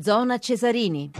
Zona Cesarini.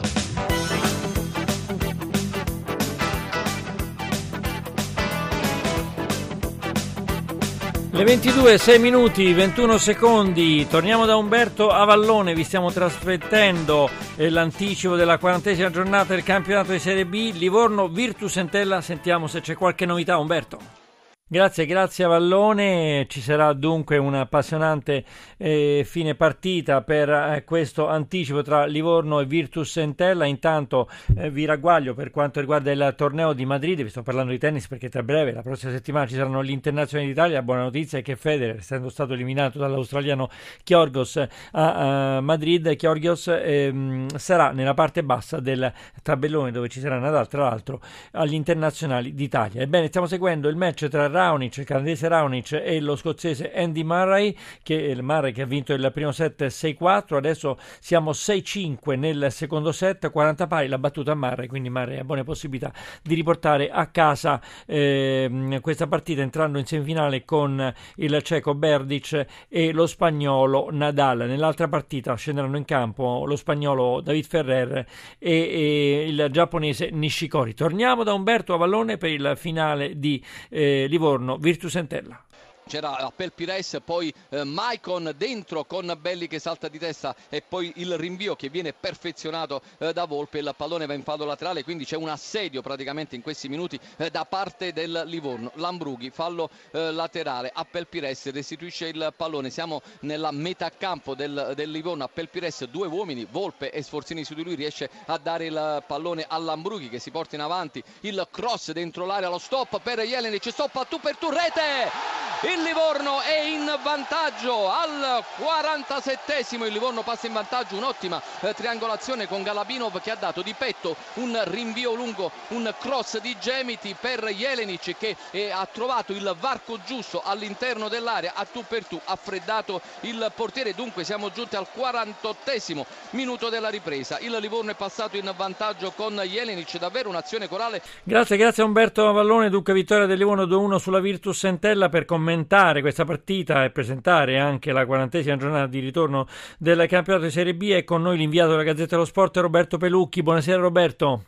Le 22, 6 minuti, 21 secondi, torniamo da Umberto Avallone, vi stiamo trasmettendo eh, l'anticipo della quarantesima giornata del campionato di Serie B, Livorno Virtus Entella, sentiamo se c'è qualche novità Umberto. Grazie, grazie a Vallone. Ci sarà dunque un'appassionante eh, fine partita per eh, questo anticipo tra Livorno e Virtus Entella. Intanto eh, vi ragguaglio per quanto riguarda il torneo di Madrid. Vi sto parlando di tennis perché tra breve, la prossima settimana, ci saranno gli internazionali d'Italia. Buona notizia è che Federer, essendo stato eliminato dall'australiano Chiorgos a, a Madrid, Chiorgos ehm, sarà nella parte bassa del tabellone dove ci sarà Nadal, tra l'altro, agli internazionali d'Italia. Ebbene, stiamo seguendo il match tra Raonic, il canadese Raonic e lo scozzese Andy Murray, che, il Murray che ha vinto il primo set 6-4, adesso siamo 6-5 nel secondo set, 40 pari, la battuta a Murray, quindi Murray ha buone possibilità di riportare a casa eh, questa partita entrando in semifinale con il ceco Berdic e lo spagnolo Nadal. Nell'altra partita scenderanno in campo lo spagnolo David Ferrer e, e il giapponese Nishikori. Torniamo da Umberto Avallone per il finale di eh, Livorno Livorno, Virtus Entella c'era Appel Pires, poi eh, Maicon dentro con Belli che salta di testa e poi il rinvio che viene perfezionato eh, da Volpe, il pallone va in fallo laterale, quindi c'è un assedio praticamente in questi minuti eh, da parte del Livorno. Lambrughi, fallo eh, laterale, Appel Pires restituisce il pallone, siamo nella metà campo del, del Livorno, Appel Pires, due uomini, Volpe e Sforzini su di lui, riesce a dare il pallone a Lambrughi che si porta in avanti, il cross dentro l'area, lo stop per Jelenic, stop a tu per tu, rete! Il Livorno è in vantaggio al 47esimo il Livorno passa in vantaggio un'ottima eh, triangolazione con Galabinov che ha dato di petto un rinvio lungo un cross di Gemiti per Jelenic che eh, ha trovato il varco giusto all'interno dell'area a tu per tu ha freddato il portiere. Dunque siamo giunti al 48esimo minuto della ripresa. Il Livorno è passato in vantaggio con Jelenic davvero un'azione corale. Grazie grazie Umberto Vallone dunque vittoria del Livorno 2-1 sulla Virtus Entella per commentare commentare questa partita e presentare anche la quarantesima giornata di ritorno del campionato di Serie B è con noi l'inviato della Gazzetta dello Sport Roberto Pelucchi. Buonasera Roberto.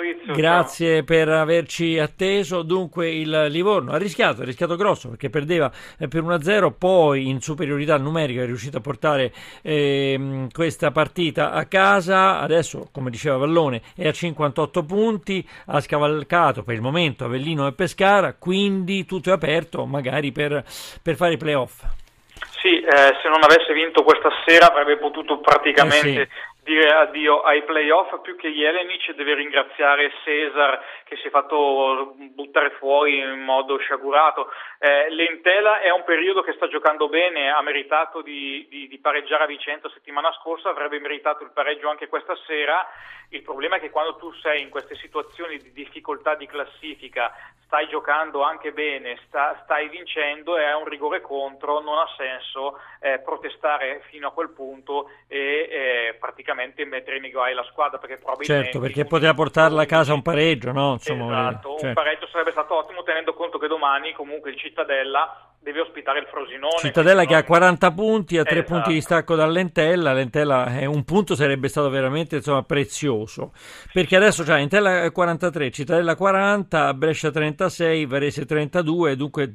Maurizio. Grazie ciao. per averci atteso. Dunque il Livorno ha rischiato, ha rischiato grosso perché perdeva eh, per 1-0, poi in superiorità numerica è riuscito a portare eh, questa partita a casa. Adesso, come diceva Vallone, è a 58 punti, ha scavalcato per il momento Avellino e Pescara, quindi tutto è aperto magari per, per fare i playoff. Sì, eh, se non avesse vinto questa sera avrebbe potuto praticamente eh sì dire addio ai playoff. Più che Jelenic deve ringraziare Cesar che si è fatto buttare fuori in modo sciagurato. Eh, Lentela è un periodo che sta giocando bene ha meritato di, di, di, pareggiare a Vicenza settimana scorsa avrebbe meritato il pareggio anche questa sera. Il problema è che quando tu sei in queste situazioni di difficoltà di classifica stai giocando anche bene sta, stai vincendo e hai un rigore contro non ha senso eh, protestare fino a quel punto e eh, praticamente praticamente mettere in guai la squadra perché probabilmente certo perché poteva portarla a casa un pareggio no? Insomma, esatto, certo. un pareggio sarebbe stato ottimo tenendo conto che domani comunque il Cittadella deve ospitare il Frosinone Cittadella che ha 40 punti a 3 esatto. punti di stacco dall'Entella l'Entella è un punto sarebbe stato veramente insomma, prezioso perché adesso c'è Entella 43 Cittadella 40 Brescia 36 Varese 32 dunque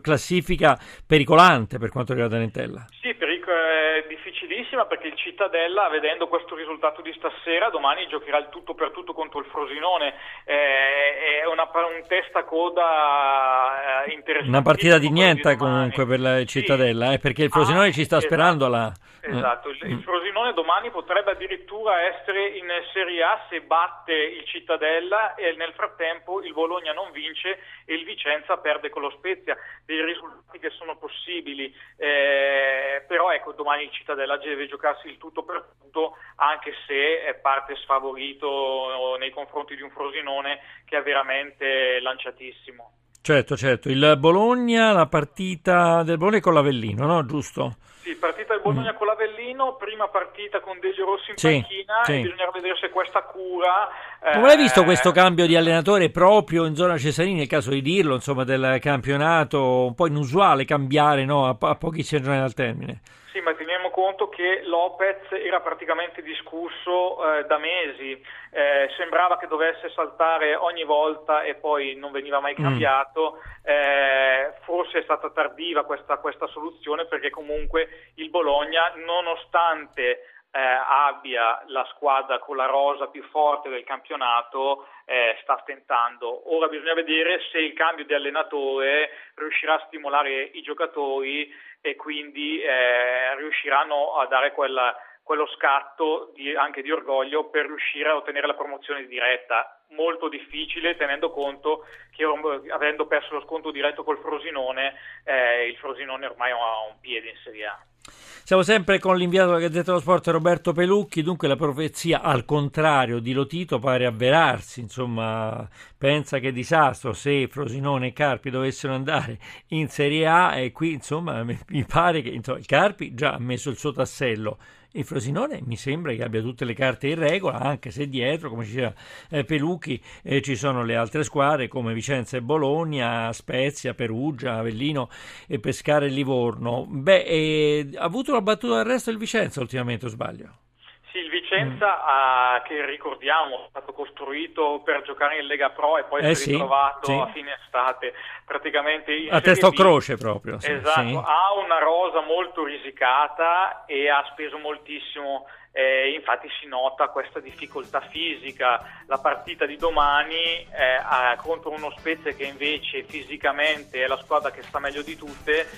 classifica pericolante per quanto riguarda l'Entella sì perico- è difficilissima perché il Cittadella vedendo questo risultato di stasera domani giocherà il tutto per tutto contro il Frosinone eh, è una, un testa coda eh, interessante una partita di niente comunque per la Cittadella, sì. eh, perché il Frosinone ah, ci sta esatto. sperando alla... Esatto, il, il, Frosinone domani potrebbe addirittura essere in Serie A se batte il Cittadella e nel frattempo il Bologna non vince e il Vicenza perde con lo Spezia, dei risultati che sono possibili, eh, però ecco domani il Cittadella deve giocarsi il tutto per tutto anche se è parte sfavorito nei confronti di un Frosinone che è veramente lanciatissimo. Certo, certo. Il Bologna, la partita del Bologna con l'Avellino, no? Giusto? Sì, partita del Bologna mm. con l'Avellino, prima partita con Delio Rossi in sì, panchina sì. bisognerà vedere se questa cura... Come hai visto questo cambio di allenatore proprio in zona Cesarini, nel caso di dirlo, insomma, del campionato, un po' inusuale cambiare no? a, a pochissime giornate dal termine? Sì, ma teniamo conto che Lopez era praticamente discusso eh, da mesi, eh, sembrava che dovesse saltare ogni volta e poi non veniva mai mm. cambiato, mm. forse è stata tardiva questa, questa soluzione perché comunque il Bologna, nonostante eh, abbia la squadra con la rosa più forte del campionato eh, sta stentando. Ora bisogna vedere se il cambio di allenatore riuscirà a stimolare i giocatori e quindi eh, riusciranno a dare quella, quello scatto di, anche di orgoglio per riuscire a ottenere la promozione diretta. Molto difficile tenendo conto che avendo perso lo sconto diretto col Frosinone, eh, il Frosinone ormai ha un piede in Serie A. Siamo sempre con l'inviato della Gazzetta dello Sport Roberto Pelucchi, dunque la profezia al contrario di Lotito pare avverarsi, insomma pensa che disastro se Frosinone e Carpi dovessero andare in Serie A. E qui insomma mi pare che insomma, Carpi già ha messo il suo tassello il Frosinone mi sembra che abbia tutte le carte in regola, anche se dietro, come diceva eh, Pelucchi, eh, ci sono le altre squadre come Vicenza e Bologna, Spezia, Perugia, Avellino e Pescara e Livorno. Beh, eh, ha avuto una battuta d'arresto il Vicenza ultimamente, o sbaglio? Vicenza, mm. uh, che ricordiamo, è stato costruito per giocare in Lega Pro e poi eh si è ritrovato sì. a fine estate praticamente in a testa o croce proprio. Sì, esatto, ha una rosa molto risicata e ha speso moltissimo eh, infatti si nota questa difficoltà fisica. La partita di domani eh, contro uno Spezia che invece fisicamente è la squadra che sta meglio di tutte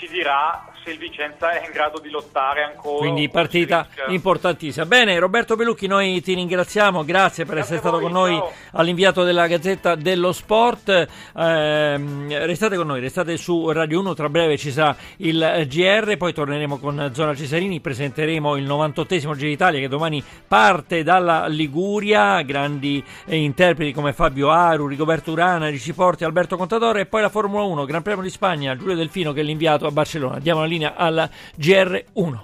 ci dirà se il Vicenza è in grado di lottare ancora. Quindi partita importantissima. Bene, Roberto Pelucchi, noi ti ringraziamo, grazie per grazie essere stato con noi ciao. all'inviato della Gazzetta dello Sport. Eh, restate con noi, restate su Radio 1, tra breve ci sarà il GR, poi torneremo con Zona Cesarini, presenteremo il 98esimo Giro d'Italia che domani parte dalla Liguria, grandi eh, interpreti come Fabio Aru, Rigoberto Urana, Riciporti, Alberto Contadore e poi la Formula 1, Gran Premio di Spagna, Giulio Delfino che è l'inviato Barcellona. Diamo la linea alla GR1.